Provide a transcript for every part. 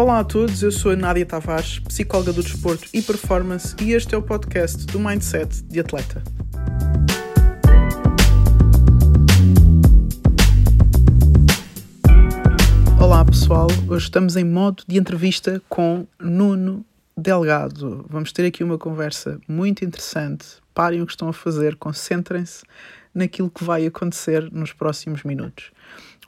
Olá a todos, eu sou a Nádia Tavares, psicóloga do desporto e performance, e este é o podcast do Mindset de Atleta. Olá pessoal, hoje estamos em modo de entrevista com Nuno Delgado. Vamos ter aqui uma conversa muito interessante. Parem o que estão a fazer, concentrem-se naquilo que vai acontecer nos próximos minutos.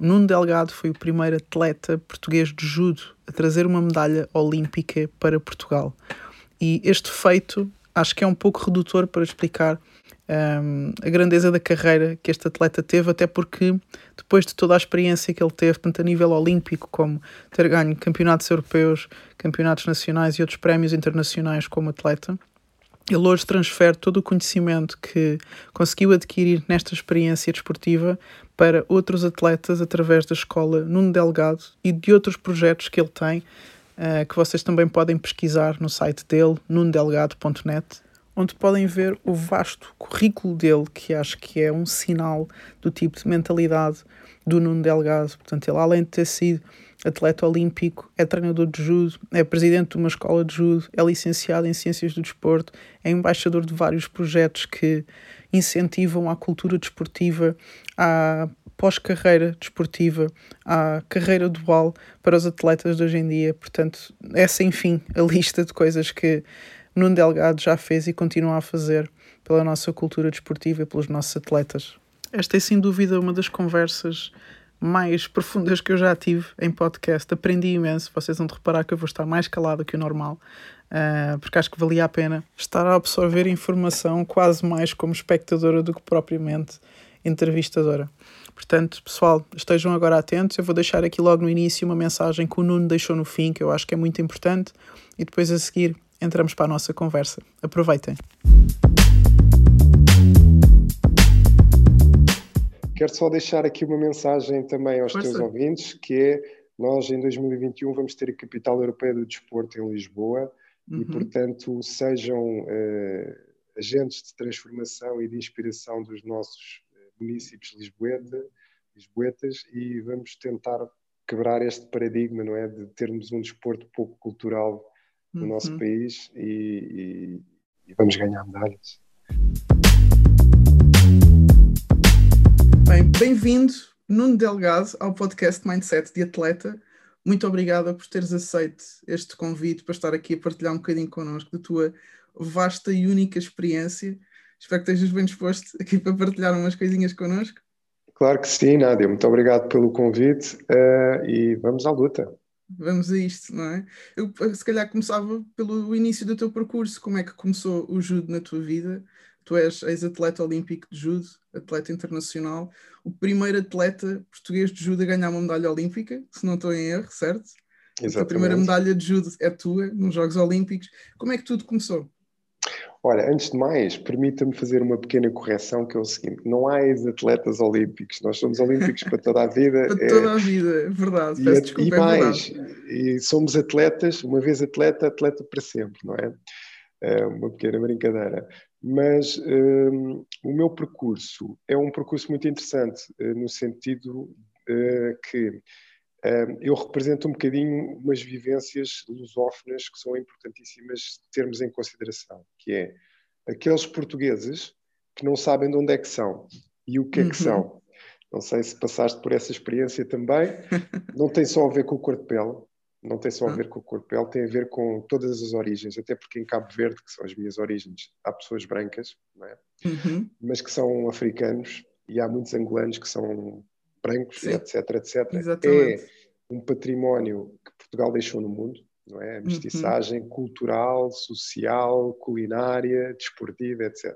Nuno Delgado foi o primeiro atleta português de judo a trazer uma medalha olímpica para Portugal. E este feito acho que é um pouco redutor para explicar um, a grandeza da carreira que este atleta teve, até porque depois de toda a experiência que ele teve, tanto a nível olímpico como ter ganho campeonatos europeus, campeonatos nacionais e outros prémios internacionais como atleta, ele hoje transfere todo o conhecimento que conseguiu adquirir nesta experiência desportiva para outros atletas através da escola Nuno Delgado e de outros projetos que ele tem, uh, que vocês também podem pesquisar no site dele, nunodelgado.net, onde podem ver o vasto currículo dele, que acho que é um sinal do tipo de mentalidade do Nuno Delgado. Portanto, ele, além de ter sido atleta olímpico, é treinador de judo, é presidente de uma escola de judo, é licenciado em ciências do desporto, é embaixador de vários projetos que incentivam a cultura desportiva, a pós-carreira desportiva, à carreira dual para os atletas de hoje em dia. Portanto, essa, enfim, a lista de coisas que Nuno Delgado já fez e continua a fazer pela nossa cultura desportiva e pelos nossos atletas. Esta é sem dúvida uma das conversas mais profundas que eu já tive em podcast. Aprendi imenso. Vocês vão de reparar que eu vou estar mais calado que o normal, uh, porque acho que valia a pena estar a absorver informação quase mais como espectadora do que propriamente entrevistadora. Portanto, pessoal, estejam agora atentos. Eu vou deixar aqui logo no início uma mensagem que o Nuno deixou no fim, que eu acho que é muito importante, e depois a seguir entramos para a nossa conversa. Aproveitem. Quero só deixar aqui uma mensagem também aos Força. teus ouvintes, que é nós em 2021 vamos ter a Capital Europeia do Desporto em Lisboa uhum. e, portanto, sejam uh, agentes de transformação e de inspiração dos nossos eh, municípios lisboeta, lisboetas e vamos tentar quebrar este paradigma, não é, de termos um desporto pouco cultural no uhum. nosso país e, e, e vamos ganhar medalhas. Bem, bem-vindo, Nuno Delgado, ao podcast Mindset de Atleta. Muito obrigada por teres aceito este convite para estar aqui a partilhar um bocadinho connosco da tua vasta e única experiência. Espero que estejas bem disposto aqui para partilhar umas coisinhas connosco. Claro que sim, Nádia. Muito obrigado pelo convite uh, e vamos à luta. Vamos a isto, não é? Eu se calhar começava pelo início do teu percurso. Como é que começou o judo na tua vida? Tu és ex-atleta olímpico de judo, atleta internacional, o primeiro atleta português de judo a ganhar uma medalha olímpica, se não estou em erro, certo? Exatamente. A primeira medalha de judo é tua nos Jogos Olímpicos. Como é que tudo começou? Olha, antes de mais, permita-me fazer uma pequena correção, que é o seguinte: não há ex-atletas olímpicos, nós somos olímpicos para toda a vida. para é... toda a vida, é verdade. Peço e, desculpa, e é mais, e somos atletas, uma vez atleta, atleta para sempre, não é? É uma pequena brincadeira. Mas um, o meu percurso é um percurso muito interessante, uh, no sentido uh, que uh, eu represento um bocadinho umas vivências lusófonas que são importantíssimas termos em consideração, que é aqueles portugueses que não sabem de onde é que são e o que é que uhum. são. Não sei se passaste por essa experiência também. Não tem só a ver com o cor de pele, não tem só a hum. ver com o corpo, ela tem a ver com todas as origens, até porque em Cabo Verde, que são as minhas origens, há pessoas brancas, é? uhum. mas que são africanos, e há muitos angolanos que são brancos, Sim. etc, etc. Exatamente. É um património que Portugal deixou no mundo, não é? A uhum. mestiçagem uhum. cultural, social, culinária, desportiva, etc.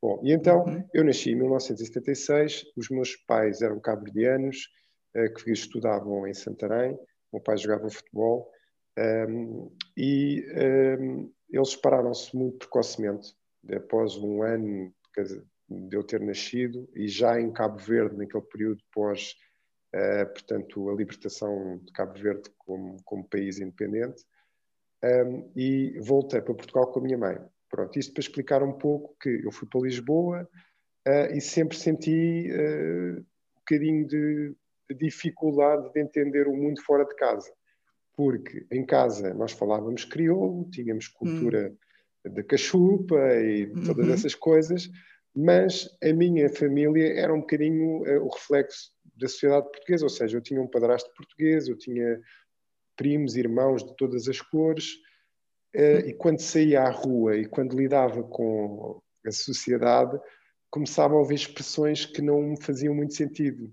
Bom, e então uhum. eu nasci em 1976, os meus pais eram cabo-verdianos, eh, que estudavam em Santarém, meu pai jogava futebol um, e um, eles separaram-se muito precocemente, após um ano de eu ter nascido e já em Cabo Verde, naquele período pós, uh, portanto, a libertação de Cabo Verde como, como país independente, um, e voltei para Portugal com a minha mãe. Pronto, isto para explicar um pouco que eu fui para Lisboa uh, e sempre senti uh, um bocadinho de dificuldade de entender o mundo fora de casa. porque em casa nós falávamos crioulo, tínhamos cultura hum. da cachupa e todas uhum. essas coisas, mas a minha família era um bocadinho uh, o reflexo da sociedade portuguesa, ou seja, eu tinha um padrasto português, eu tinha primos, irmãos de todas as cores, uh, e quando saía à rua e quando lidava com a sociedade, começava a ouvir expressões que não me faziam muito sentido.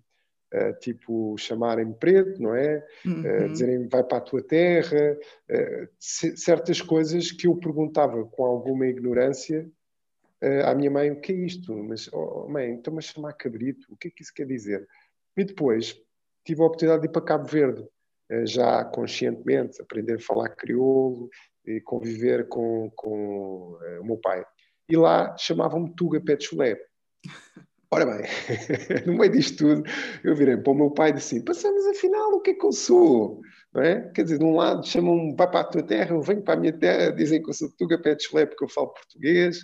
Uh, tipo, chamarem-me preto, não é? Uhum. Uh, dizerem vai para a tua terra, uh, certas coisas que eu perguntava com alguma ignorância à minha mãe: o que é isto? Mas, oh, mãe, então-me a chamar cabrito, o que é que isso quer dizer? E depois tive a oportunidade de ir para Cabo Verde, já conscientemente, aprender a falar crioulo e conviver com, com o meu pai e lá chamavam-me Tuga Pé de Chulé. Ora bem, no meio disto tudo, eu virei para o meu pai e disse passamos afinal, o que é que eu sou? Não é? Quer dizer, de um lado chamam-me, vai para a tua terra, eu venho para a minha terra, dizem que eu sou Tuga Pé de porque eu falo português,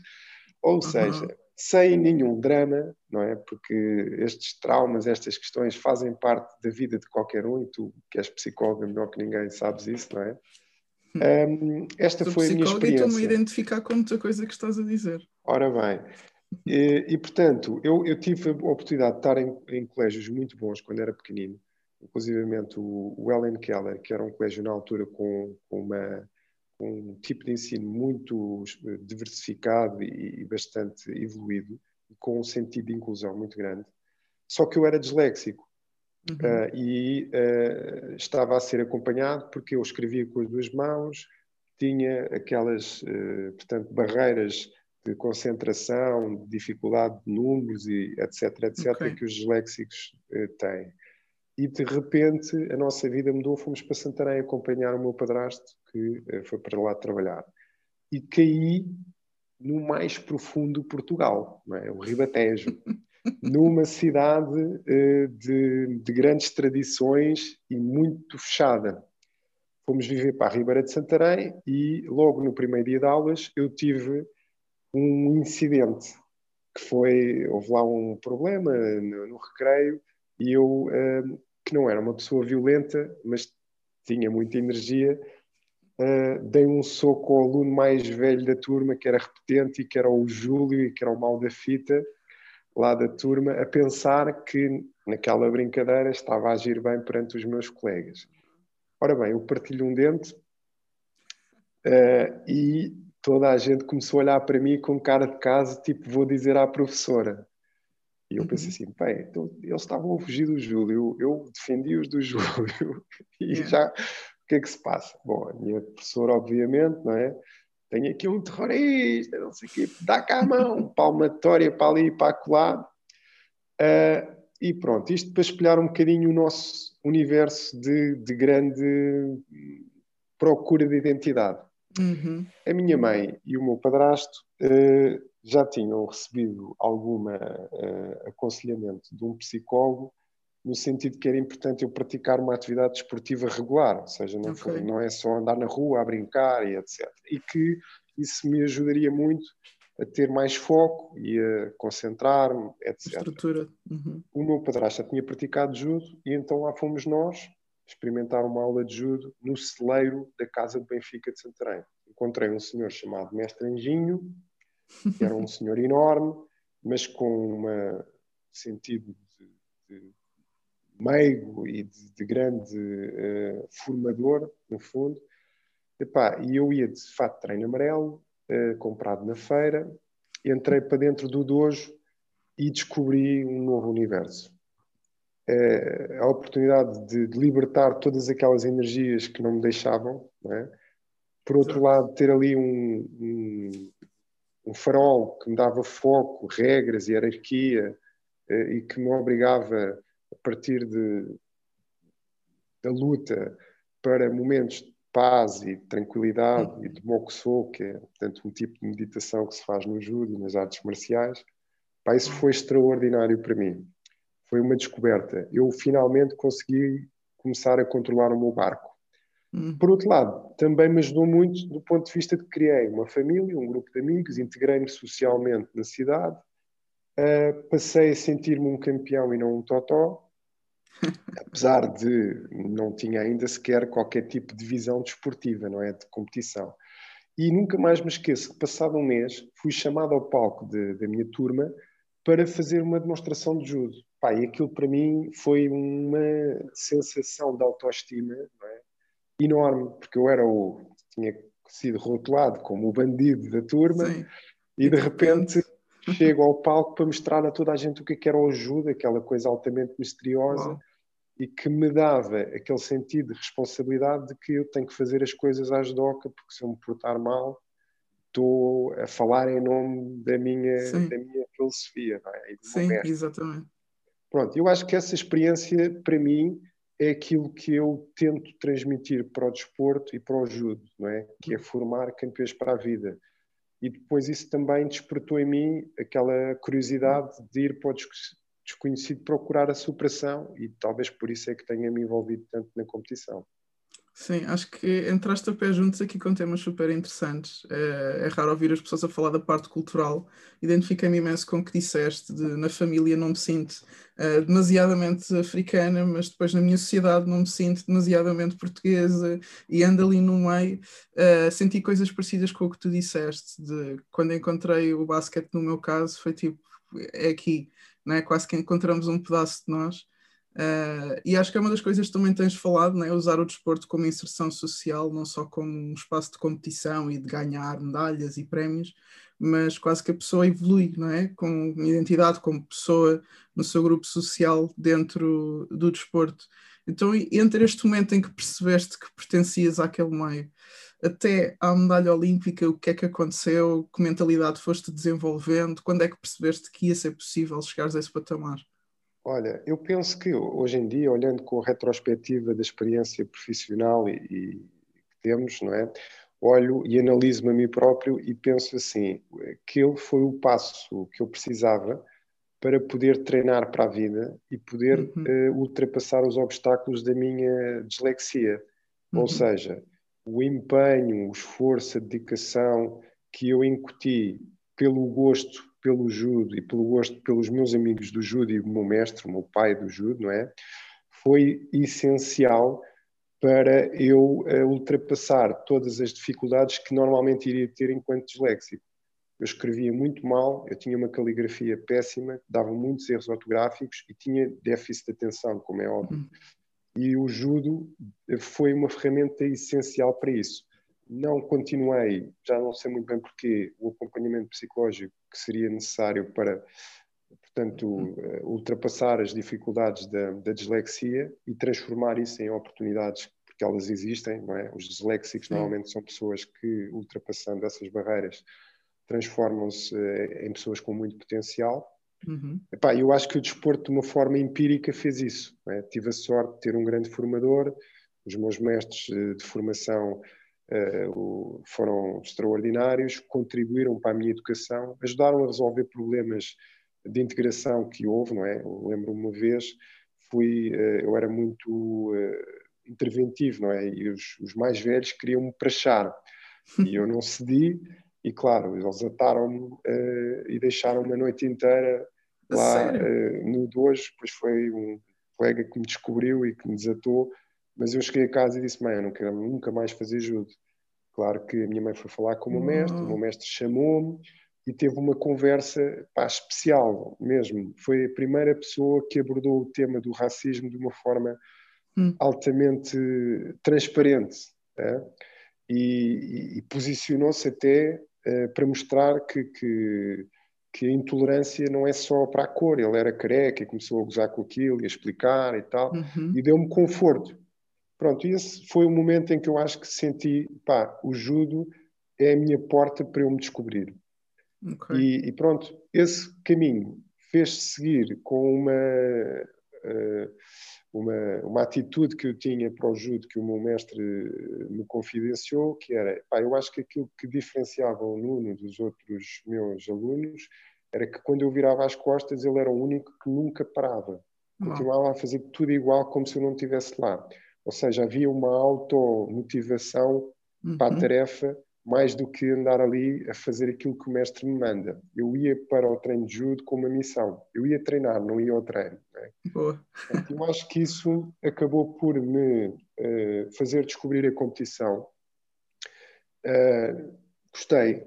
ou uhum. seja, sem nenhum drama, não é? Porque estes traumas, estas questões fazem parte da vida de qualquer um, e tu, que és psicóloga melhor que ninguém, sabes isso, não é? Um, esta Sou foi a minha experiência. estou-me a identificar com muita coisa que estás a dizer. Ora bem, e, e portanto, eu, eu, tive a oportunidade de estar em, em, colégios muito bons quando era pequenino, inclusive o, o Ellen Keller, que era um colégio na altura com, com uma, um tipo de ensino muito diversificado e, e bastante evoluído, com um sentido de inclusão muito grande. Só que eu era disléxico. Uhum. Uh, e uh, estava a ser acompanhado porque eu escrevia com as duas mãos, tinha aquelas, uh, portanto, barreiras de concentração, de dificuldade de números e etc, etc, okay. que os disléxicos têm. E de repente a nossa vida mudou, fomos para Santarém acompanhar o meu padrasto que foi para lá trabalhar. E caí no mais profundo Portugal, não é? o Ribatejo. numa cidade uh, de, de, grandes tradições e muito fechada. Fomos viver para a Ribeira de Santarém e logo no primeiro dia de aulas eu tive um incidente que foi, houve lá um problema no, no recreio e eu, uh, que não era uma pessoa violenta, mas tinha muita energia, uh, dei um soco ao aluno mais velho da turma, que era repetente e que era o Júlio e que era o mal da fita, lá da turma a pensar que naquela brincadeira estava a agir bem perante os meus colegas. Ora bem, eu partilho um dente uh, e toda a gente começou a olhar para mim com cara de casa, tipo, vou dizer à professora. E eu pensei uhum. assim, bem, então, eles estavam a fugir do Júlio, eu defendi-os do Júlio, e já, o que é que se passa? Bom, a minha professora, obviamente, não é? tenho aqui um terrorista, não sei o quê, dá cá a mão, palmatória para ali e para acolá. Uh, e pronto, isto para espelhar um bocadinho o nosso universo de, de grande procura de identidade. Uhum. A minha mãe e o meu padrasto uh, já tinham recebido algum uh, aconselhamento de um psicólogo no sentido que era importante eu praticar uma atividade desportiva regular, ou seja, não, okay. foi, não é só andar na rua a brincar e etc. E que isso me ajudaria muito a ter mais foco e a concentrar-me, etc. Estrutura. Uhum. O meu padrasto já tinha praticado judo e então lá fomos nós experimentar uma aula de judo no celeiro da Casa de Benfica de Santarém. Encontrei um senhor chamado Mestre Anjinho, que era um senhor enorme, mas com um sentido de, de meigo e de, de grande uh, formador, no fundo. Epá, e eu ia de fato de treino amarelo, uh, comprado na feira, entrei para dentro do dojo e descobri um novo universo. Uh, a oportunidade de, de, libertar todas aquelas energias que não me deixavam, não é? por outro lado, ter ali um, um, um, farol que me dava foco, regras, hierarquia e que me obrigava a partir de, da luta para momentos de paz e de tranquilidade e de mokuso, que é portanto, um tipo de meditação que se faz no judo e nas artes marciais, pá, isso foi extraordinário para mim. Foi uma descoberta. Eu finalmente consegui começar a controlar o meu barco. Hum. Por outro lado, também me ajudou muito do ponto de vista de que criei uma família, um grupo de amigos, integrei-me socialmente na cidade, Uh, passei a sentir-me um campeão e não um totó. apesar de não tinha ainda sequer qualquer tipo de visão desportiva, não é? De competição. E nunca mais me esqueço que, passado um mês, fui chamado ao palco de, da minha turma para fazer uma demonstração de judo. Pá, e aquilo para mim foi uma sensação de autoestima é? enorme, porque eu era o. tinha sido rotulado como o bandido da turma Sim. e, de repente. chego ao palco para mostrar a toda a gente o que, é que era o judo, aquela coisa altamente misteriosa. Uau e que me dava aquele sentido de responsabilidade de que eu tenho que fazer as coisas às doca, porque se eu me portar mal, estou a falar em nome da minha, da minha filosofia. É? Sim, exatamente. Pronto, eu acho que essa experiência, para mim, é aquilo que eu tento transmitir para o desporto e para o judo, não é? Que é formar campeões para a vida. E depois isso também despertou em mim aquela curiosidade de ir para o desconhecido procurar a superação e talvez por isso é que tenha me envolvido tanto na competição. Sim, acho que entraste a pé juntos aqui com temas super interessantes. É, é raro ouvir as pessoas a falar da parte cultural. Identifiquei-me imenso com o que disseste, de na família não me sinto uh, demasiadamente africana, mas depois na minha sociedade não me sinto demasiadamente portuguesa e ando ali no meio. Uh, senti coisas parecidas com o que tu disseste, de quando encontrei o basquete no meu caso, foi tipo, é aqui né? quase que encontramos um pedaço de nós. Uh, e acho que é uma das coisas que também tens falado, né? usar o desporto como inserção social, não só como um espaço de competição e de ganhar medalhas e prémios, mas quase que a pessoa evolui, não é? Com identidade como pessoa no seu grupo social dentro do desporto. Então, entre este momento em que percebeste que pertencias àquele meio até à medalha olímpica, o que é que aconteceu, que mentalidade foste desenvolvendo, quando é que percebeste que ia ser possível chegares a esse patamar? Olha, eu penso que hoje em dia, olhando com a retrospectiva da experiência profissional e, e que temos, não é? Olho e analiso-me a mim próprio e penso assim, que ele foi o passo que eu precisava para poder treinar para a vida e poder uhum. uh, ultrapassar os obstáculos da minha dislexia. Uhum. Ou seja, o empenho, o esforço, a dedicação que eu incuti pelo gosto pelo judo e pelo gosto pelos meus amigos do judo e o meu mestre, o meu pai do judo, não é? Foi essencial para eu uh, ultrapassar todas as dificuldades que normalmente iria ter enquanto disléxico. Eu escrevia muito mal, eu tinha uma caligrafia péssima, dava muitos erros ortográficos e tinha déficit de atenção, como é óbvio. Uhum. E o judo foi uma ferramenta essencial para isso. Não continuei, já não sei muito bem porquê, o acompanhamento psicológico que seria necessário para, portanto, uh, ultrapassar as dificuldades da, da, dislexia e transformar isso em oportunidades, porque elas existem, não é? Os disléxicos Sim. normalmente são pessoas que, ultrapassando essas barreiras, transformam-se uh, em pessoas com muito potencial Uhum. Epá, eu acho que o desporto, de uma forma empírica, fez isso. É? Tive a sorte de ter um grande formador, os meus mestres eh, de formação foram extraordinários, contribuíram para a minha educação, ajudaram a resolver problemas de integração que houve, não é? lembro uma vez, fui, uh, eu era muito uh, interventivo, não é? E os, os mais velhos queriam me prachar, e eu não cedi, e claro, eles ataram-me e deixaram-me a noite inteira lá no dojo. Depois foi um colega que me descobriu e que me desatou. Mas eu cheguei a casa e disse: Mãe, eu não quero nunca mais fazer judo. Claro que a minha mãe foi falar com o meu mestre, o meu mestre chamou-me e teve uma conversa pá, especial mesmo. Foi a primeira pessoa que abordou o tema do racismo de uma forma hum. altamente transparente. É? E, e, e posicionou-se até uh, para mostrar que, que, que, a intolerância não é só para a cor. Ele era careca e começou a gozar com aquilo e a explicar e tal, uhum. e deu-me conforto. Pronto, esse foi o momento em que eu acho que senti, pá, o judo é a minha porta para eu me descobrir. Okay. E, e, pronto, esse caminho fez-se seguir com uma, uh, uma, uma atitude que eu tinha para o judo que o meu mestre me confidenciou, que era, pá, eu acho que aquilo que diferenciava o Nuno dos outros meus alunos era que quando eu virava as costas ele era o único que nunca parava. Continuava a fazer tudo igual como se eu não estivesse lá. Ou seja, havia uma automotivação uhum. para a tarefa mais do que andar ali a fazer aquilo que o mestre me manda. Eu ia para o treino de judo com uma missão. Eu ia treinar, não ia ao treino. Né? Boa. Eu acho que isso acabou por me uh, fazer descobrir a competição. Uh, gostei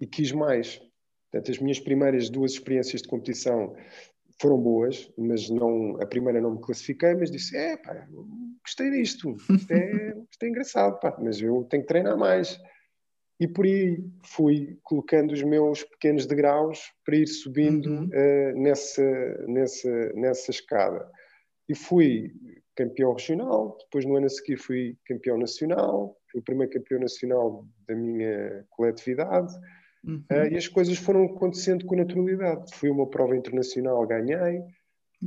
e quis mais. Portanto, as minhas primeiras duas experiências de competição foram boas, mas não, a primeira não me classifiquei, mas disse, é pá, gostei disto, isto é, isto é engraçado, pá, mas eu tenho que treinar mais. E por aí fui colocando os meus pequenos degraus para ir subindo uhum. uh, nessa, nessa, nessa escada. E fui campeão regional, depois no ano a seguir fui campeão nacional, fui o primeiro campeão nacional da minha coletividade, Uhum. Uh, e as coisas foram acontecendo com naturalidade. Fui uma prova internacional, ganhei, uhum.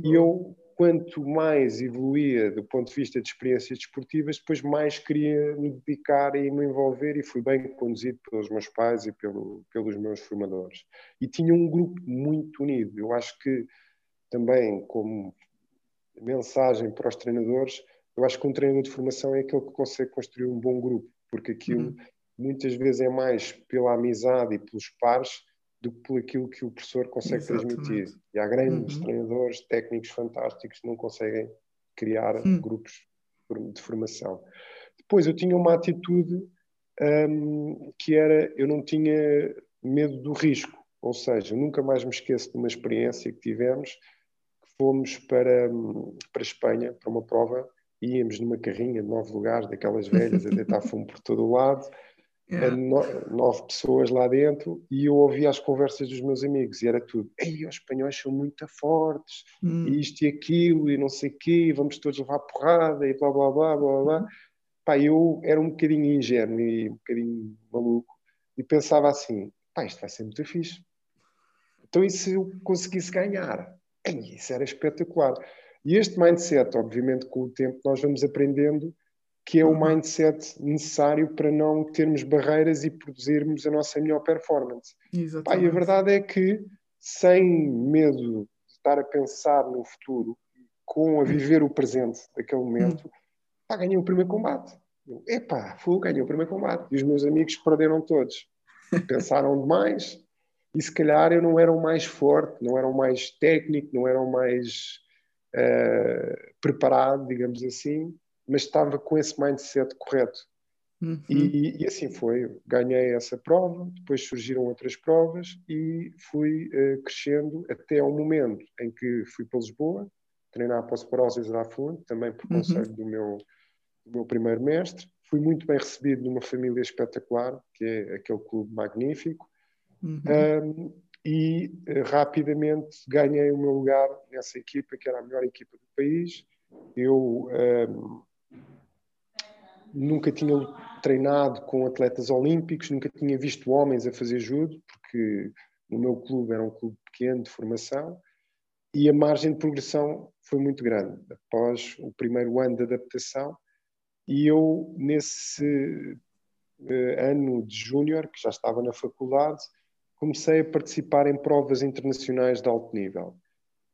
e eu, quanto mais evoluía do ponto de vista de experiências desportivas, depois mais queria me dedicar e me envolver, e fui bem conduzido pelos meus pais e pelo, pelos meus formadores. E tinha um grupo muito unido. Eu acho que também, como mensagem para os treinadores, eu acho que um treinador de formação é aquele que consegue construir um bom grupo, porque aquilo. Uhum muitas vezes é mais pela amizade e pelos pares do que por aquilo que o professor consegue Exatamente. transmitir. E há grandes uhum. treinadores, técnicos fantásticos que não conseguem criar uhum. grupos de formação. Depois eu tinha uma atitude um, que era, eu não tinha medo do risco, ou seja, nunca mais me esqueço de uma experiência que tivemos, que fomos para, hum, para a Espanha, para uma prova, íamos numa carrinha de nove lugares, daquelas velhas, a deitar fumo por todo o lado, Yeah. nove pessoas lá dentro e eu ouvia as conversas dos meus amigos e era tudo, ei, os espanhóis são muito fortes hum. e isto e aquilo e não sei o quê, vamos todos levar porrada e blá blá blá blá blá. Hum. Pá, eu era um bocadinho ingênuo e um bocadinho maluco e pensava assim, pá, isto vai ser muito fixe. Então e se eu conseguisse ganhar? Ei, isso era espetacular. E este mindset, obviamente, com o tempo nós vamos aprendendo que é o uhum. mindset necessário para não termos barreiras e produzirmos a nossa melhor performance. Pá, e a verdade é que, sem medo de estar a pensar no futuro, com a viver o presente daquele momento, pá, ganhei o primeiro combate. Epá, fui, ganhei o primeiro combate. E os meus amigos perderam todos. Pensaram demais e se calhar eu não era o mais forte, não era o mais técnico, não era o mais uh, preparado, digamos assim, mas estava com esse mindset correto. Uhum. E, e, assim foi. Ganhei essa prova, depois surgiram outras provas e fui uh, crescendo até ao momento em que fui para Lisboa, treinar para os da Fundo, também por uhum. conselho do meu, do meu primeiro mestre. Fui muito bem recebido numa família espetacular, que é aquele clube magnífico. Uhum. Um, e uh, rapidamente ganhei o meu lugar nessa equipa, que era a melhor equipa do país. Eu um, nunca tinha treinado com atletas olímpicos, nunca tinha visto homens a fazer judo, porque no meu clube era um clube pequeno de formação e a margem de progressão foi muito grande. Após o primeiro ano de adaptação e eu nesse uh, ano de júnior que já estava na faculdade comecei a participar em provas internacionais de alto nível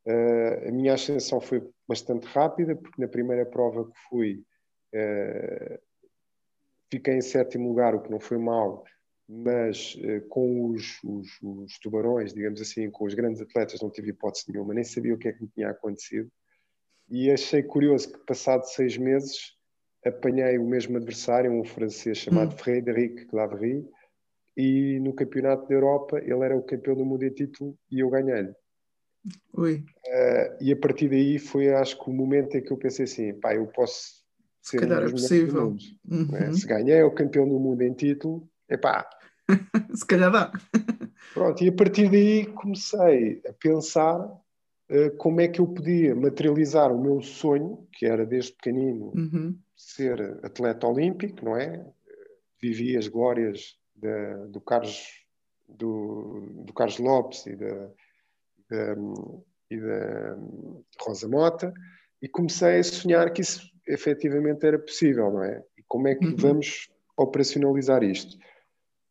uh, a minha ascensão foi bastante rápida porque na primeira prova que fui uh, Fiquei em sétimo lugar, o que não foi mal, mas eh, com os, os, os, tubarões, digamos assim, com os grandes atletas, não tive hipótese nenhuma, nem sabia o que é que me tinha acontecido. E achei curioso que, passado seis meses, apanhei o mesmo adversário, um francês chamado hum. Frédéric Claverie, e no Campeonato da Europa ele era o campeão do mundo em título e eu ganhei-lhe. Uh, e a partir daí foi, acho que, o momento em que eu pensei assim: pá, eu posso se calhar é possível. É? Uhum. É? Se ganhei o campeão do mundo em título, epá. Se calhar dá. Pronto, e a partir daí comecei a pensar uh, como é que eu podia materializar o meu sonho, que era desde pequenino uhum. ser atleta olímpico, não é? Vivi as glórias de, do Carlos do, do Carlos Lopes e da, e da Rosa Mota e comecei a sonhar que isso efetivamente era possível, não é? E como é que uhum. vamos operacionalizar isto?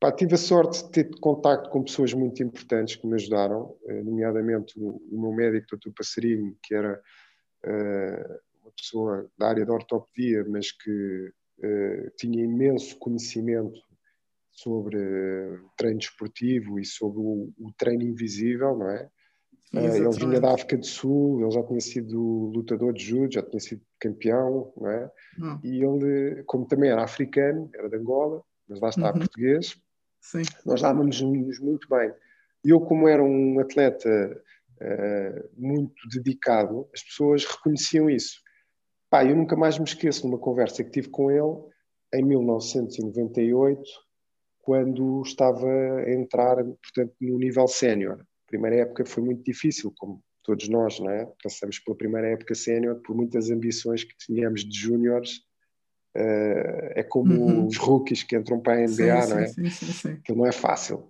Pá, tive a sorte de ter contacto com pessoas muito importantes que me ajudaram, eh, nomeadamente o, o meu médico, Dr. Passarinho, que era uh, uma pessoa da área da ortopedia, mas que uh, tinha imenso conhecimento sobre treino desportivo e sobre o, o treino invisível, não é? Exatamente. Ele vinha da África do Sul, ele já tinha sido lutador de judo, já tinha sido campeão, não é? Não. E ele, como também era africano, era de Angola, mas lá está uhum. português, Sim. nós dávamos-nos muito bem. E eu, como era um atleta uh, muito dedicado, as pessoas reconheciam isso. Pá, eu nunca mais me esqueço numa conversa que tive com ele em 1998, quando estava a entrar, portanto, no nível sénior primeira época foi muito difícil, como todos nós, não é? Passamos pela primeira época sénior por muitas ambições que tínhamos de júniores. Uh, é como uhum. os rookies que entram para a NBA, sim, não é? Sim, sim, sim, Que não é fácil.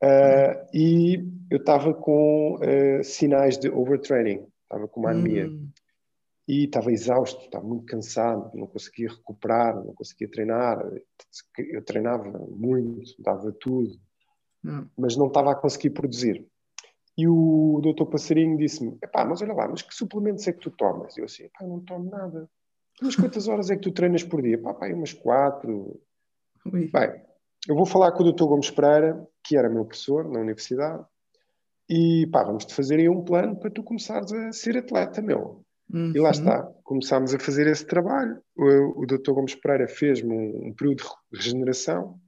Uh, e eu estava com uh, sinais de overtraining, estava com uma anemia. Uhum. E estava exausto, estava muito cansado, não conseguia recuperar, não conseguia treinar. Eu treinava muito, dava tudo, uhum. mas não estava a conseguir produzir. E o doutor Passarinho disse-me: pá, mas olha lá, mas que suplementos é que tu tomas? Eu assim: pá, não tomo nada. Mas quantas horas é que tu treinas por dia? Pá, pá, umas quatro. Ui. Bem, eu vou falar com o doutor Gomes Pereira, que era meu professor na universidade, e pá, vamos-te fazer aí um plano para tu começares a ser atleta, meu. Uhum. E lá uhum. está, começámos a fazer esse trabalho. O, o doutor Gomes Pereira fez-me um, um período de regeneração,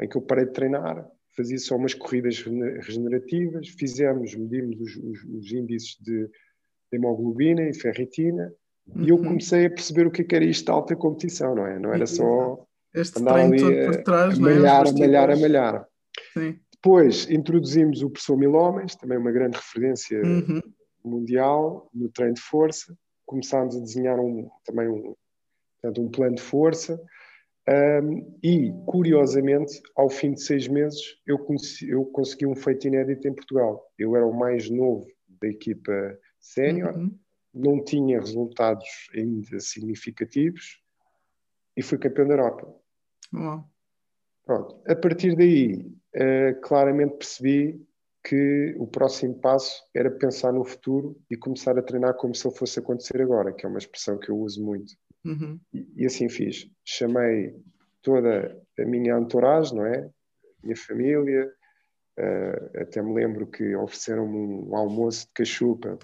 em que eu parei de treinar, fazia só umas corridas regenerativas, fizemos, medimos os, os, os índices de, hemoglobina e ferritina, uhum. e eu uhum. comecei a perceber o que, é que era isto de alta competição, não é? Não era só este andar ali todo por trás, a, a malhar, é? a malhar, a malhar. Sim. Depois introduzimos o professor Mil Homens, também uma grande referência uhum. mundial no treino de força. Começámos a desenhar um, também um, portanto, um plano de força um, e, curiosamente, ao fim de seis meses, eu, conheci, eu, consegui um feito inédito em Portugal. Eu era o mais novo da equipa sénior, uhum. não tinha resultados ainda significativos e fui campeão da Europa. Uhum. Pronto. A partir daí, uh, claramente percebi que o próximo passo era pensar no futuro e começar a treinar como se ele fosse acontecer agora, que é uma expressão que eu uso muito. Uhum. E, e, assim fiz. Chamei toda a minha entourage, não é? Minha família. Uh, até me lembro que ofereceram-me um, um, almoço de cachupa.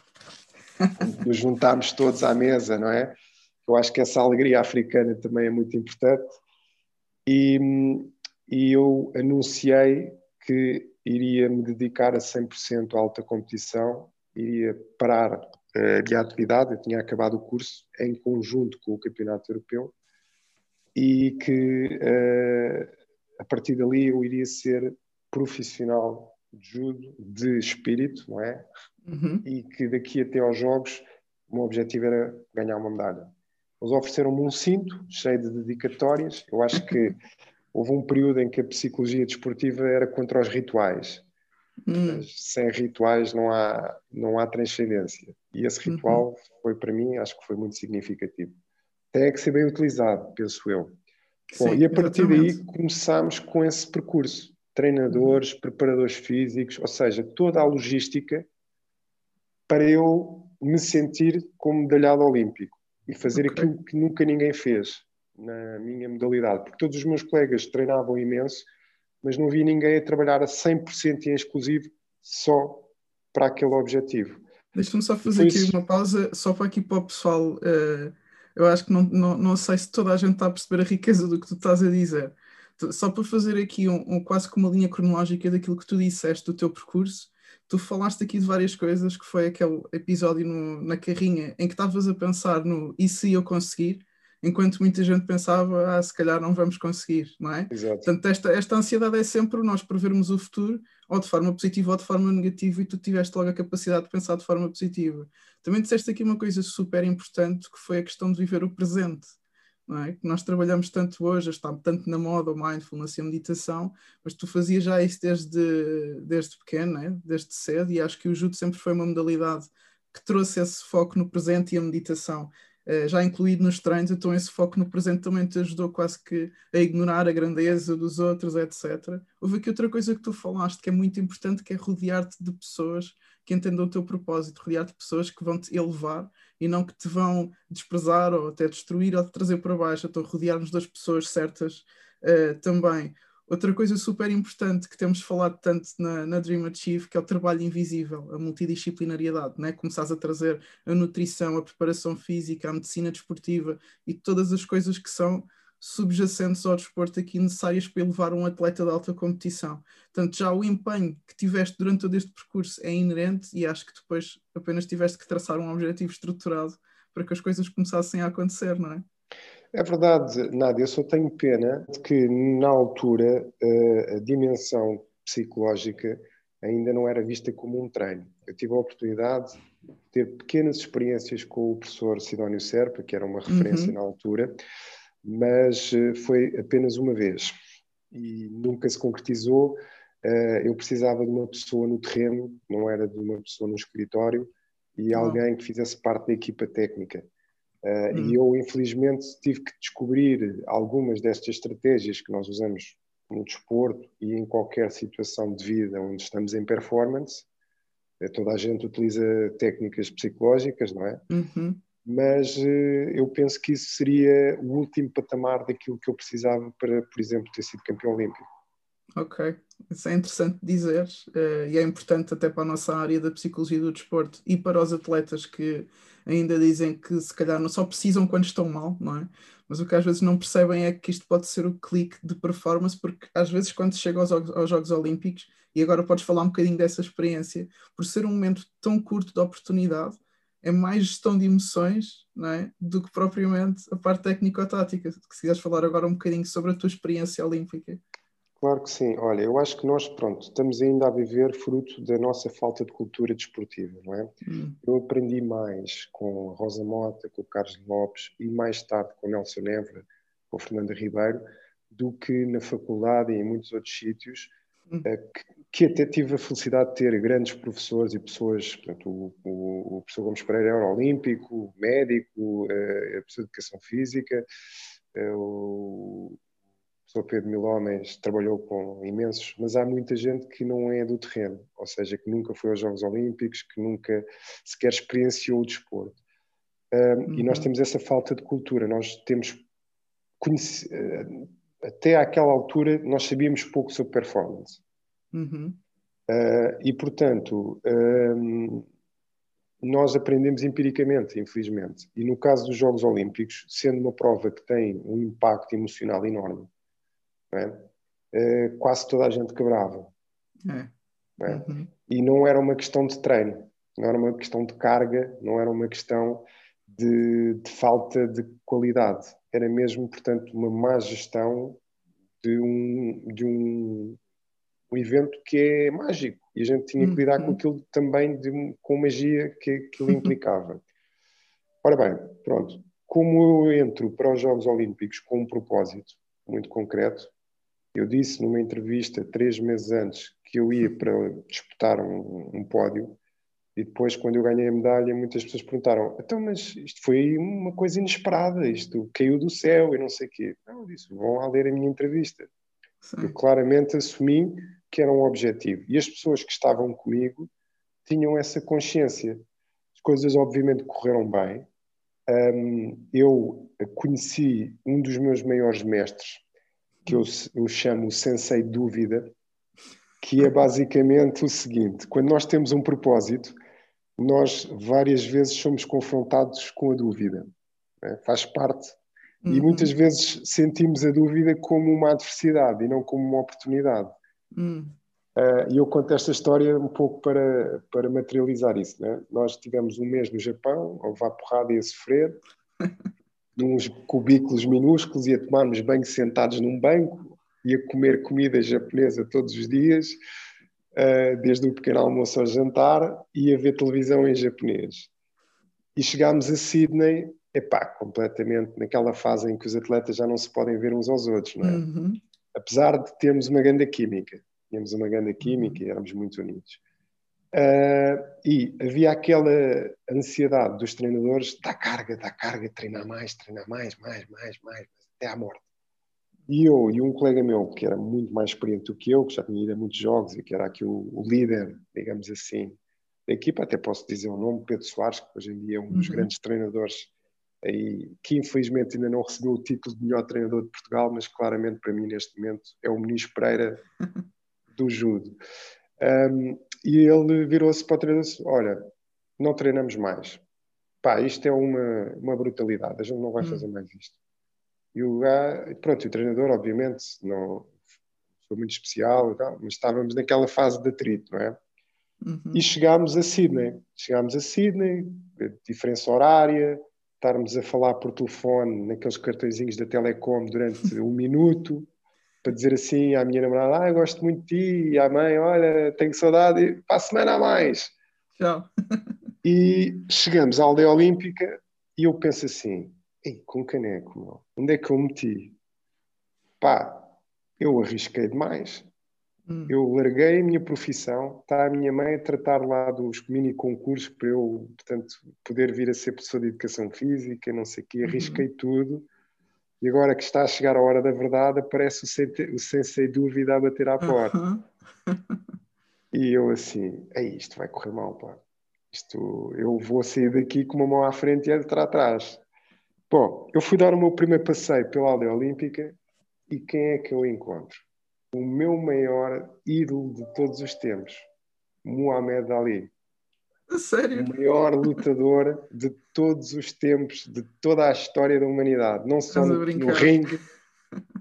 Nos juntámos todos à mesa, não é? Eu acho que essa alegria africana também é muito importante. E, e eu anunciei que iria me dedicar a 100% à alta competição, iria parar uh, de atividade, eu tinha acabado o curso em conjunto com o Campeonato Europeu e que uh, a partir dali eu iria ser profissional de judo de espírito, não é? Uhum. E que daqui até aos Jogos o meu objetivo era ganhar uma medalha. Eles ofereceram-me um cinto cheio de dedicatórias. Eu acho que houve um período em que a psicologia desportiva era contra os rituais. Hum. sem rituais não há, não há transcendência. E esse uhum. ritual uhum. foi para mim, acho que foi muito significativo. Tem que ser bem utilizado, penso eu. Sim, Bom, e a partir exatamente. daí começámos com esse percurso. Treinadores, uhum. preparadores físicos, ou seja, toda a logística para eu me sentir como medalhado olímpico e fazer okay. aquilo que nunca ninguém fez na minha modalidade. Porque todos os meus colegas treinavam imenso, mas não vi ninguém a trabalhar a 100% em exclusivo só para aquele objetivo. Deixa-me só fazer aqui uma pausa, só para aqui para o pessoal. Uh, eu acho que não, não, não sei se toda a gente está a perceber a riqueza do que tu estás a dizer. Só para fazer aqui um, um quase que uma linha cronológica daquilo que tu disseste do teu percurso, tu falaste aqui de várias coisas, que foi aquele episódio no, na carrinha em que estavas a pensar no e se eu conseguir, enquanto muita gente pensava, ah, se calhar não vamos conseguir, não é? Exato. Portanto, esta, esta ansiedade é sempre nós prevermos o futuro, ou de forma positiva ou de forma negativa, e tu tiveste logo a capacidade de pensar de forma positiva. Também disseste aqui uma coisa super importante, que foi a questão de viver o presente. Não é? Que nós trabalhamos tanto hoje, está tanto na moda o mindfulness e a meditação, mas tu fazias já isso desde, desde pequeno, é? desde cedo, e acho que o judo sempre foi uma modalidade que trouxe esse foco no presente e a meditação. Eh, já incluído nos treinos, então esse foco no presente também te ajudou quase que a ignorar a grandeza dos outros, etc. Houve aqui outra coisa que tu falaste que é muito importante, que é rodear-te de pessoas que entendam o teu propósito, rodear-te de pessoas que vão te elevar e não que te vão desprezar ou até destruir ou te trazer para baixo. Então rodear-nos das pessoas certas uh, também. Outra coisa super importante que temos falado tanto na, na Dream Achieve, que é o trabalho invisível, a multidisciplinariedade, né? começares a trazer a nutrição, a preparação física, a medicina desportiva e todas as coisas que são subjacentes ao desporto aqui necessárias para elevar um atleta de alta competição. Portanto, já o empenho que tiveste durante todo este percurso é inerente e acho que depois apenas tiveste que traçar um objetivo estruturado para que as coisas começassem a acontecer, não é? É verdade, Nádia, eu só tenho pena de que na altura eh, a dimensão psicológica ainda não era vista como um treino. Eu tive a oportunidade de ter pequenas experiências com o professor Sidónio Serpa, que era uma referência uhum. na altura, mas eh, foi apenas uma vez e nunca se concretizou. Eh, eu precisava de uma pessoa no terreno, não era de uma pessoa no escritório, e alguém que fizesse parte da equipa técnica. Uh, hum. E eu, infelizmente, tive que descobrir algumas destas estratégias que nós usamos no desporto e em qualquer situação de vida onde estamos em performance. Uh, toda a gente utiliza técnicas psicológicas, não é? Uhum. Mas uh, eu penso que isso seria o último patamar daquilo que eu precisava para, por exemplo, ter sido campeão olímpico. Ok, isso é interessante dizer uh, e é importante até para a nossa área da psicologia do desporto e para os atletas que ainda dizem que se calhar não só precisam quando estão mal, não é? Mas o que às vezes não percebem é que isto pode ser o clique de performance, porque às vezes quando chega aos, aos Jogos Olímpicos, e agora podes falar um bocadinho dessa experiência, por ser um momento tão curto de oportunidade, é mais gestão de emoções é? do que propriamente a parte técnico-tática. Se quiseres falar agora um bocadinho sobre a tua experiência olímpica. Claro que sim. Olha, eu acho que nós, pronto, estamos ainda a viver fruto da nossa falta de cultura desportiva, não é? Hum. Eu aprendi mais com a Rosa Mota, com o Carlos Lopes e mais tarde com o Nelson Évora, com a Fernanda Ribeiro, do que na faculdade e em muitos outros sítios, hum. Eh, que, que, até tive a felicidade de ter grandes professores e pessoas, portanto, o, o, o professor Gomes Pereira era olímpico, médico, eh, a professor de Educação Física, eh, o Pedro Mil Homens trabalhou com imensos, mas há muita gente que não é do terreno, ou seja, que nunca foi aos Jogos Olímpicos, que nunca sequer experienciou o desporto. Um, uhum. E nós uhum. temos essa falta de cultura, nós temos uh, até àquela altura nós sabíamos pouco sobre performance. Uhum. Uh, e portanto um, nós aprendemos empiricamente, infelizmente. E no caso dos Jogos Olímpicos, sendo uma prova que tem um impacto emocional enorme, é? uh, quase toda a gente quebrava. É. é? Uhum. E não era uma questão de treino, não era uma questão de carga, não era uma questão de, de falta de qualidade. Era mesmo, portanto, uma má gestão de um, de um, um evento que é mágico. E a gente tinha que lidar uhum. com aquilo também, de, com magia que aquilo implicava. Ora bem, pronto. Como eu entro para os Jogos Olímpicos com um propósito muito concreto, eu disse numa entrevista três meses antes que eu ia para disputar um, um pódio e depois, quando eu ganhei a medalha, muitas pessoas perguntaram: então, mas isto foi uma coisa inesperada, isto caiu do céu e não sei o quê. Não, eu disse: vão lá ler a minha entrevista. Sim. Eu claramente assumi que era um objetivo. E as pessoas que estavam comigo tinham essa consciência. As coisas, obviamente, correram bem. Um, eu conheci um dos meus maiores mestres, que eu, eu chamo Sensei Dúvida, que é basicamente o seguinte: quando nós temos um propósito, nós várias vezes somos confrontados com a dúvida, né? faz parte. Uhum. E muitas vezes sentimos a dúvida como uma adversidade e não como uma oportunidade. Uhum. Uh, e eu conto esta história um pouco para, para materializar isso. Né? Nós tivemos um mês no Japão, a levar porrada e a sofrer, uns cubículos minúsculos e a tomarmos banho sentados num banco e a comer comida japonesa todos os dias, uh, desde o pequeno almoço ao jantar, e a ver televisão em japonês. E chegámos a Sydney, epá, completamente naquela fase em que os atletas já não se podem ver uns aos outros, não é? Uhum. Apesar de termos uma grande química, tínhamos uma grande química e éramos muito unidos. Uh, e havia aquela ansiedade dos treinadores: dá carga, dá carga, treinar mais, treinar mais, mais, mais, mais, até à morte. E eu e um colega meu, que era muito mais experiente do que eu, que já tinha ido a muitos jogos e que era aqui o, o líder, digamos assim, da equipa, até posso dizer o nome, Pedro Soares, que hoje em dia é um dos uhum. grandes treinadores aí, que infelizmente ainda não recebeu o título de melhor treinador de Portugal, mas claramente para mim neste momento é o Muniz Pereira do judo. Um, e ele virou-se para o treinador e disse, olha, não treinamos mais. Pá, isto é uma, uma brutalidade, a gente não vai hum. fazer mais isto. E o pronto, o treinador, obviamente, não foi muito especial, mas estávamos naquela fase de atrito, não é? Uhum. E chegámos a Sydney. Chegámos a Sydney, diferença horária, estarmos a falar por telefone naqueles cartõezinhos da Telecom durante um minuto, para dizer assim à minha namorada: Ah, eu gosto muito de ti, e à mãe: Olha, tenho saudade, para a semana a mais. Tchau. e chegamos à aldeia olímpica e eu penso assim: Ei, com caneco, meu, onde é que eu meti? Pá, eu arrisquei demais. Hum. Eu larguei a minha profissão, está a minha mãe a tratar lá dos mini concursos para eu, portanto, poder vir a ser professor de educação física, não sei o quê, uhum. arrisquei uhum. tudo. E agora que está a chegar a hora da verdade, aparece o, sente, o sensei dúvida a bater à porta. Uhum. e eu assim, é isto, vai correr mal, pá. Isto, eu vou sair daqui com uma mão à frente e a outra atrás. Bom, eu fui dar o meu primeiro passeio pela aldeia olímpica e quem é que eu encontro? o meu maior ídolo de todos os tempos, Muhammad Ali. Sério? O maior lutador de todos os tempos, de toda a história da humanidade. Não só no, no ringue,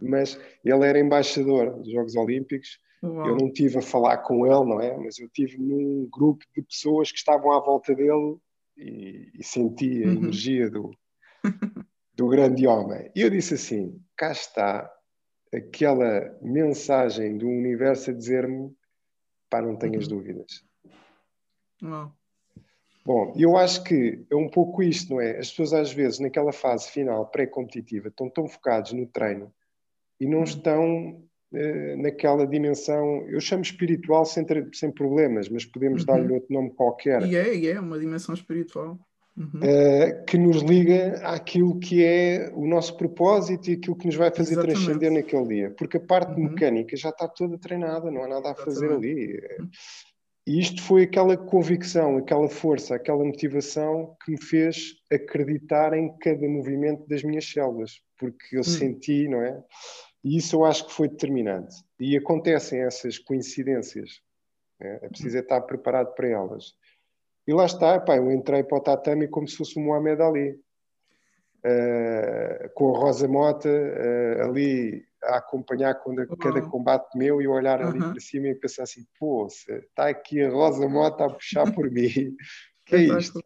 mas ele era embaixador dos Jogos Olímpicos. Uau. Eu não tive a falar com ele, não é? Mas eu tive num grupo de pessoas que estavam à volta dele e, e senti a uhum. energia do, do grande homem. E eu disse assim: cá está aquela mensagem do universo a dizer-me: pá, não tenhas uhum. dúvidas. Não. Bom, eu acho que é um pouco isto, não é? As pessoas às vezes naquela fase final pré-competitiva estão tão focados no treino e não uhum. estão eh, naquela dimensão, eu chamo espiritual sem, sem problemas, mas podemos uhum. dar-lhe outro nome qualquer. E é, e é uma dimensão espiritual uhum. uh, que nos liga àquilo que é o nosso propósito e aquilo que nos vai fazer Exatamente. transcender naquele dia. Porque a parte uhum. mecânica já está toda treinada, não há nada a fazer ali. E isto foi aquela convicção, aquela força, aquela motivação que me fez acreditar em cada movimento das minhas células, porque eu hum. senti, não é? E isso eu acho que foi determinante. E acontecem essas coincidências. É, é preciso hum. estar preparado para elas. E lá está, pá, eu entrei para o tatame como se fosse o Mohamed Ali. Uh, com a Rosa Mota uh, ali a acompanhar quando, cada combate meu e olhar ali para cima e pensar assim, pô, está aqui a Rosa Mota a puxar por mim. que é isto?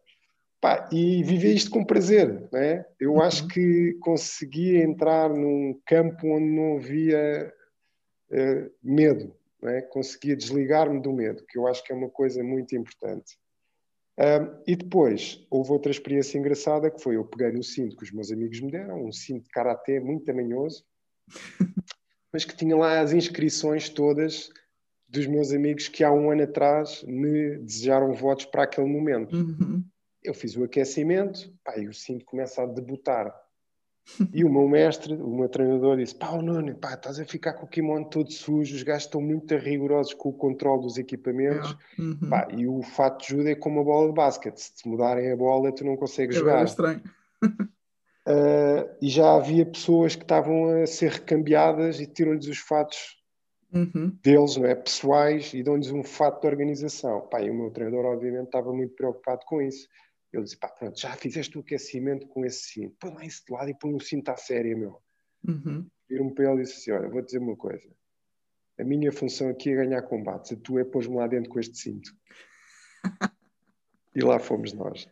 Pá, e viver isto com prazer, não é? Eu uhum. acho que consegui entrar num campo onde não havia uh, medo, não é? Conseguia desligar-me do medo, que eu acho que é uma coisa muito importante. Um, e depois houve outra experiência engraçada que foi eu peguei no cinto que os meus amigos me deram, um cinto de karaté muito tamanhoso, mas que tinha lá as inscrições todas dos meus amigos que há um ano atrás me desejaram votos para aquele momento. Uhum. Eu fiz o aquecimento, pá, e o cinto começa a debutar. E o meu mestre, o meu treinador, disse: Pá, Nuno, pá, estás a ficar com o kimono todo sujo, os gajos estão muito rigorosos com o controle dos equipamentos. É. Uhum. Pá, e o fato de judo é como a bola de basquete: se te mudarem a bola, tu não consegues é jogar. É estranho. Uh, e já havia pessoas que estavam a ser recambiadas e tiram-lhes os fatos uhum. deles, não é? Pessoais, e dão-lhes um fato de organização. Pá, e o meu treinador, obviamente, estava muito preocupado com isso. Ele disse: pá, pronto, já fizeste o aquecimento com esse cinto, põe lá isso de lado e põe o cinto à séria, meu. Uhum. Viro-me para ele e disse assim: olha, vou dizer uma coisa. A minha função aqui é ganhar combates, a tua é pôs-me lá dentro com este cinto. e lá fomos nós.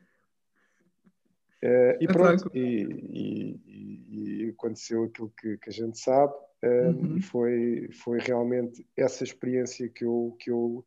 Uh, e pronto, e, e, e, aconteceu aquilo que, que a gente sabe, uh, uhum. foi, foi realmente essa experiência que eu, que eu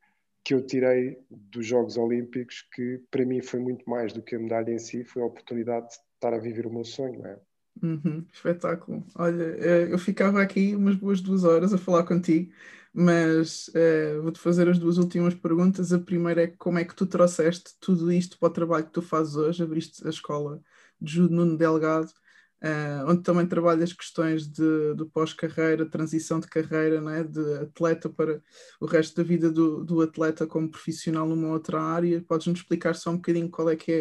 que eu tirei dos Jogos Olímpicos, que para mim foi muito mais do que a medalha em si, foi a oportunidade de estar a viver o meu sonho, não é? Uhum, espetáculo. Olha, eh, eu ficava aqui umas boas duas horas a falar contigo, mas uh, vou-te fazer as duas últimas perguntas. A primeira é como é que tu trouxeste tudo isto para o trabalho que tu fazes hoje? Abriste a escola de Judo Nuno Delgado Uh, onde também trabalhas questões de, de pós-carreira, transição de carreira, né, de atleta para o resto da vida do, do atleta como profissional numa outra área. Podes-nos explicar só um bocadinho qual é que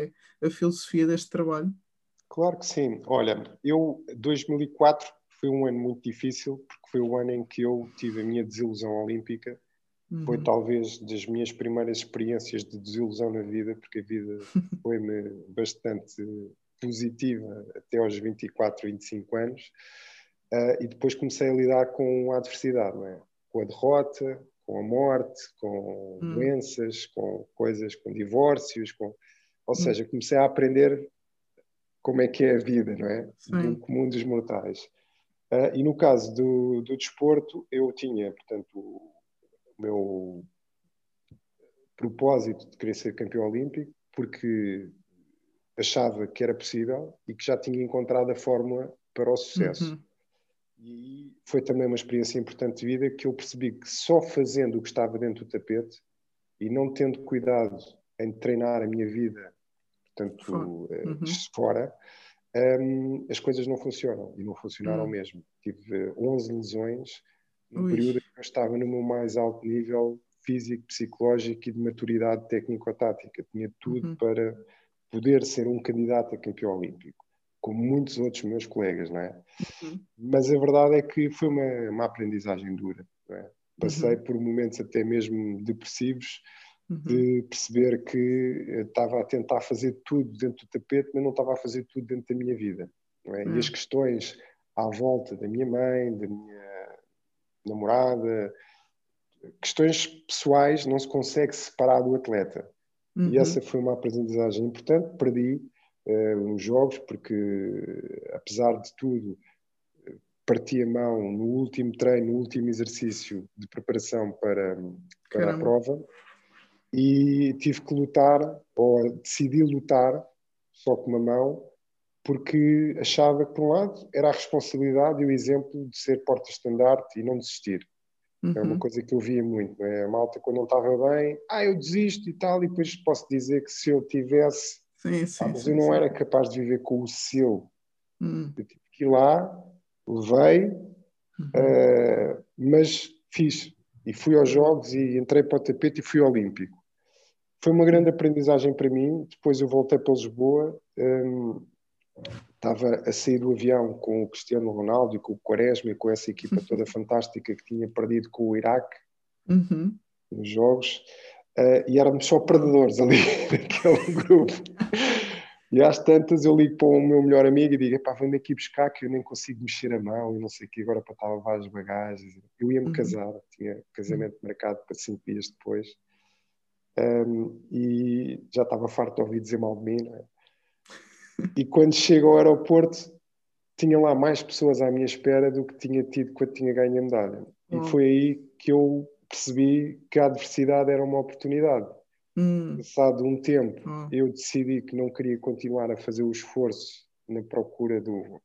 é a filosofia deste trabalho? Claro que sim. Olha, eu, 2004 foi um ano muito difícil, porque foi o ano em que eu tive a minha desilusão olímpica. Uhum. Foi talvez das minhas primeiras experiências de desilusão na vida, porque a vida foi-me bastante positiva até aos 24, 25 anos. Uh, e depois comecei a lidar com a adversidade, é? com a derrota, com a morte, com hum. doenças, com coisas, com divórcios, com... ou hum. seja, comecei a aprender como é que é a vida, não é? Sim. Do comum dos mortais. Uh, e no caso do, do desporto, eu tinha, portanto, o meu propósito de querer ser campeão olímpico, porque achava que era possível e que já tinha encontrado a fórmula para o sucesso. Uhum. E foi também uma experiência importante de vida que eu percebi que só fazendo o que estava dentro do tapete e não tendo cuidado em treinar a minha vida, portanto, eh, uhum. fora, um, as coisas não funcionam e não funcionaram uhum. mesmo. Tive 11 lesões no Ui. período em que eu estava no meu mais alto nível físico, psicológico e de maturidade técnico-tática. Tinha tudo uhum. para poder ser um candidato a campeão olímpico, como muitos outros meus colegas, não é? Uhum. Mas a verdade é que foi uma, uma aprendizagem dura. É? Passei uhum. por momentos até mesmo depressivos, uhum. de perceber que estava a tentar fazer tudo dentro do tapete, mas não estava a fazer tudo dentro da minha vida. É? E as hum. questões à volta da minha mãe, da minha namorada, questões pessoais não se consegue separar do atleta. Uhum. E essa foi uma aprendizagem importante. Perdi uh, uns jogos porque, apesar de tudo, parti a mão no último treino, no último exercício de preparação para, para a prova e tive que lutar, ou decidi lutar só com uma mão, porque achava que, por um lado, era a responsabilidade e o exemplo de ser porta-estandarte e não desistir. Uhum. É uma uhum. coisa que eu via muito, é? A malta, quando não estava bem, ah, eu desisto e tal, e depois posso dizer que se eu tivesse. Sim, sim, ah, mas sim, eu não era capaz de viver com o seu. Uhum. Eu tive que ir lá, levei, uhum. uh, mas fiz. E fui aos Jogos e entrei para o tapete e fui olímpico. Foi uma grande aprendizagem para mim. Depois eu voltei para Lisboa. Um, estava a sair do avião com o Cristiano Ronaldo e com o Quaresma e com essa equipa toda fantástica que tinha perdido com o Iraque uhum. nos jogos uh, e éramos só perdedores ali naquele grupo e às tantas eu ligo para o meu melhor amigo e digo, pá, vem-me aqui buscar que eu nem consigo mexer a mão e não sei o que, agora para estar a levar as bagagens eu ia-me uhum. casar, tinha casamento marcado para cinco dias depois um, e já estava farto de ouvir dizer mal de mim, não é? E quando chego ao aeroporto, tinha lá mais pessoas à minha espera do que tinha tido quando tinha ganho a medalha. E foi aí que eu percebi que a adversidade era uma oportunidade. Hum. Passado um tempo, hum. eu decidi que não queria continuar a fazer o esforço na procura do,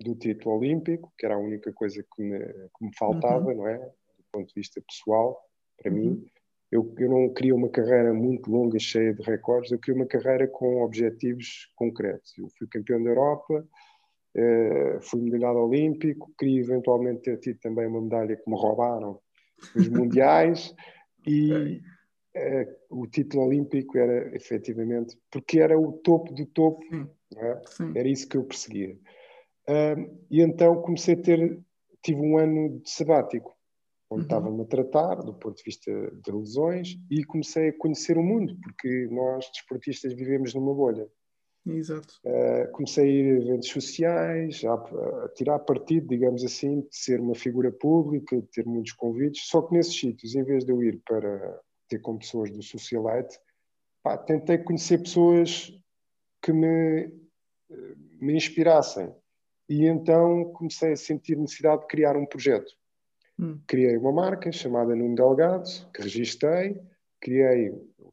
do título olímpico, que era a única coisa que me, que me faltava, uhum. não é? Do ponto de vista pessoal, para uhum. mim. Eu, eu não queria uma carreira muito longa, cheia de recordes, eu queria uma carreira com objetivos concretos. Eu fui campeão da Europa, uh, fui medalhado olímpico, queria eventualmente ter tido também uma medalha que me roubaram nos Mundiais e uh, o título olímpico era efetivamente, porque era o topo do topo, é? era isso que eu perseguia. Uh, e então comecei a ter, tive um ano de sabático onde uhum. estava-me a tratar do ponto de vista de lesões e comecei a conhecer o mundo, porque nós, desportistas, vivemos numa bolha. Exato. Uh, comecei a ir a eventos sociais, a, a, tirar partido, digamos assim, de ser uma figura pública, de ter muitos convites, só que nesses sítios, em vez de eu ir para ter com pessoas do socialite, pá, tentei conhecer pessoas que me, me inspirassem. E então comecei a sentir necessidade de criar um projeto. Hum. Criei uma marca chamada Nuno Delgado, que registrei, criei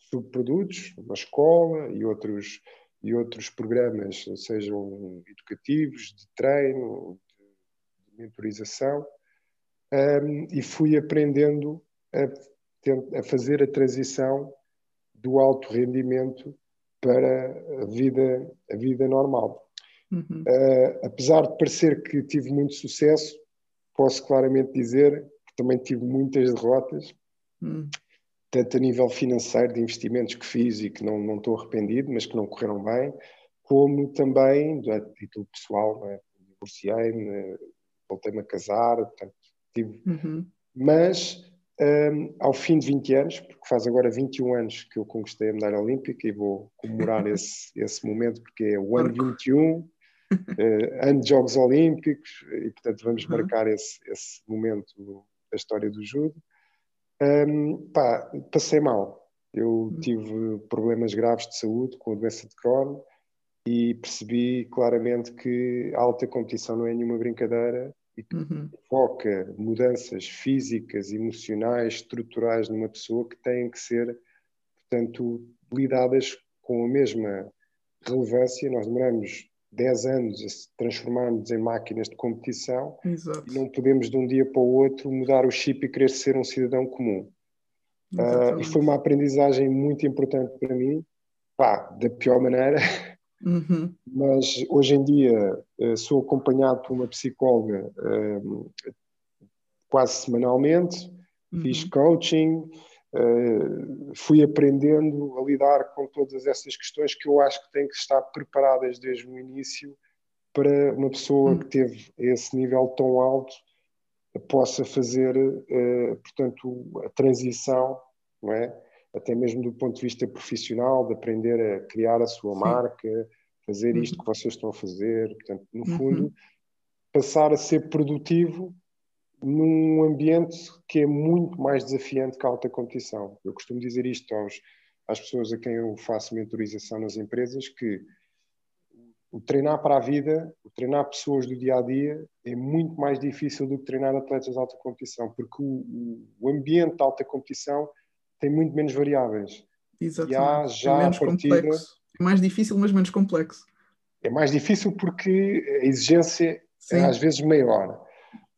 subprodutos, uma escola e outros, e outros programas, sejam educativos, de treino, de, mentorização, um, e fui aprendendo a, a fazer a transição do alto rendimento para a vida, a vida normal. Uhum. Uh, apesar de parecer que tive muito sucesso, posso claramente dizer que também tive muitas derrotas, hum. tanto a nível financeiro, de investimentos que fiz e que não, não estou arrependido, mas que não correram bem, como também, a título pessoal, é? divorciei-me, voltei-me a casar, portanto, tive... Uhum. Mas, um, ao fim de 20 anos, porque faz agora 21 anos que eu conquistei a medalha olímpica e vou comemorar esse, esse momento, porque é o ano 21, uh, ano de Jogos Olímpicos, e portanto vamos uhum. marcar esse, esse momento da história do judo. Um, pá, passei mal. Eu uhum. tive problemas graves de saúde com a doença de Crohn e percebi claramente que a alta competição não é nenhuma brincadeira e que uhum. provoca mudanças físicas, emocionais, estruturais numa pessoa que têm que ser, portanto, lidadas com a mesma relevância. Nós demoramos 10 anos a transformarmos em máquinas de competição Exato. e não podemos de um dia para o outro mudar o chip e querer ser um cidadão comum. Uh, e foi uma aprendizagem muito importante para mim, pá, da pior maneira, uhum. mas hoje em dia uh, sou acompanhado por uma psicóloga uh, quase semanalmente, uhum. fiz coaching, fui aprendendo a lidar com todas essas questões que eu acho que têm que estar preparadas desde o início para uma pessoa uhum. que teve esse nível tão alto possa fazer, uh, portanto, a transição, não é? Até mesmo do ponto de vista profissional, de aprender a criar a sua Sim. marca, fazer isto uhum. que vocês estão a fazer, portanto, no uhum. fundo, passar a ser produtivo num ambiente que é muito mais desafiante que a alta competição. Eu costumo dizer isto aos, às pessoas a quem eu faço mentorização nas empresas, que o treinar para a vida, o treinar pessoas do dia a dia é muito mais difícil do que treinar atletas de alta competição, porque o, o ambiente de alta competição tem muito menos variáveis. Exatamente. E há já é menos partida, complexo. É mais difícil, mas menos complexo. É mais difícil porque a exigência é Sim. é às vezes maior,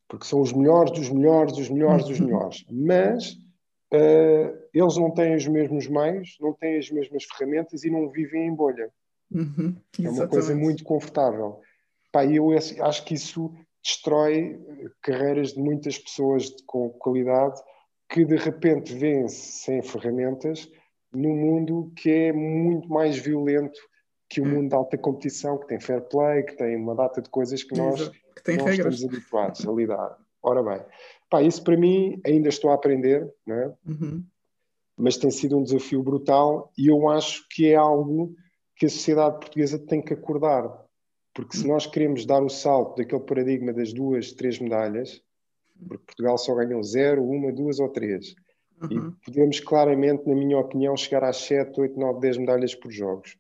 porque são os melhores dos melhores dos melhores dos uhum. melhores. Mas uh, eles não têm os mesmos meios, não têm as mesmas ferramentas e não vivem em bolha. Uhum, é uma coisa muito confortável. Pá, eu acho que isso destrói carreiras de muitas pessoas com qualidade que de repente vêm-se sem ferramentas num mundo que é muito mais violento que o hum. mundo de alta competição, que tem fair play, que tem uma data de coisas que nós que não estamos habituados a lidar. Ora bem, pá, isso para mim ainda estou a aprender, não é? Uhum. mas tem sido um desafio brutal e eu acho que é algo que a sociedade portuguesa tem que acordar. Porque se nós queremos dar o salto daquele paradigma das duas, três medalhas, porque Portugal só ganhou zero, uma, duas ou três, uhum. e podemos claramente, na minha opinião, chegar às sete, oito, nove, dez medalhas por jogos.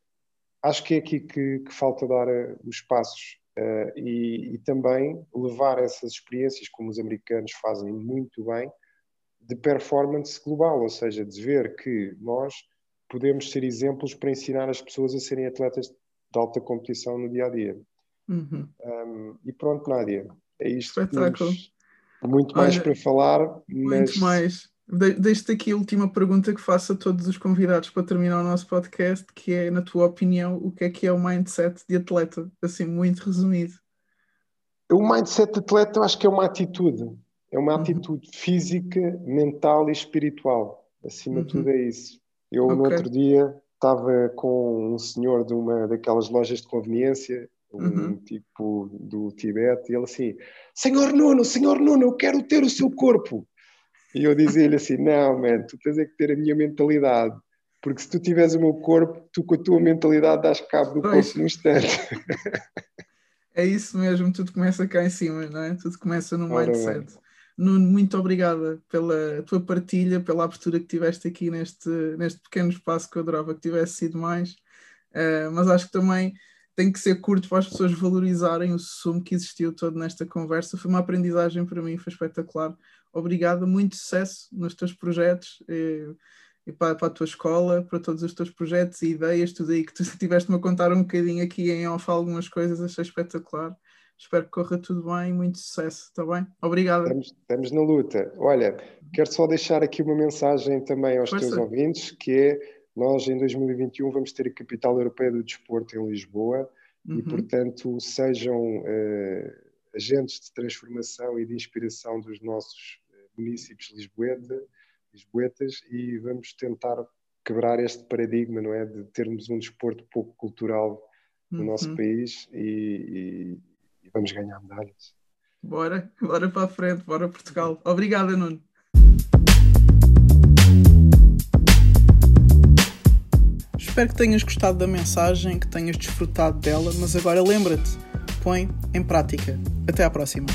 Acho que é aqui que, que falta dar uh, os passos uh, e, e, também levar essas experiências, como os americanos fazem muito bem, de performance global, ou seja, de ver que nós podemos ser exemplos para ensinar as pessoas a serem atletas de alta competição no dia a dia. Uhum. Um, e pronto, Nádia, é isto. Espetáculo. Muito mais Olha, para falar, mas... Muito mais. De Deixo-te aqui a última pergunta que faço a todos os convidados para terminar o nosso podcast, que é, na tua opinião, o que é que é o mindset de atleta? Assim, muito resumido. O mindset de atleta eu acho que é uma atitude. É uma uhum. atitude física, mental e espiritual. Acima de tudo uhum. é isso. Eu, okay. no outro dia, estava com um senhor de uma daquelas lojas de conveniência, um uhum. tipo do Tibete, e ele assim: Senhor Nuno, Senhor Nuno, eu quero ter o seu corpo. E eu dizia-lhe assim: Não, man, tu tens é que ter a minha mentalidade. Porque se tu tiveres o meu corpo, tu com a tua mentalidade dás cabo do pois. corpo no instante. É isso mesmo, tudo começa cá em cima, não é? Tudo começa no mindset. Nuno, muito obrigada pela tua partilha, pela abertura que tiveste aqui neste, neste pequeno espaço que eu adorava que tivesse sido mais, uh, mas acho que também tem que ser curto para as pessoas valorizarem o sumo que existiu todo nesta conversa. Foi uma aprendizagem para mim, foi espetacular. Obrigada, muito sucesso nos teus projetos e, e para, para, a tua escola, para todos os teus projetos e ideias, tudo aí que tu tiveste-me a contar um bocadinho aqui em off algumas coisas, achei espetacular. Espero que corra tudo bem e muito sucesso, está bem? Obrigado. Estamos, estamos, na luta. Olha, quero só deixar aqui uma mensagem também aos Força. teus ouvintes, que é, nós em 2021 vamos ter a Capital Europeia do Desporto em Lisboa uhum. e, portanto, sejam uh, agentes de transformação e de inspiração dos nossos municípios lisboeta, lisboetas e vamos tentar quebrar este paradigma, não é, de termos um desporto pouco cultural no uhum. nosso país e, e, e, vamos ganhar medalhas. Bora, bora para a frente, bora Portugal. Obrigada, Nuno. Espero que tenhas gostado da mensagem, que tenhas desfrutado dela, mas agora lembra-te, põe em prática. Até à próxima.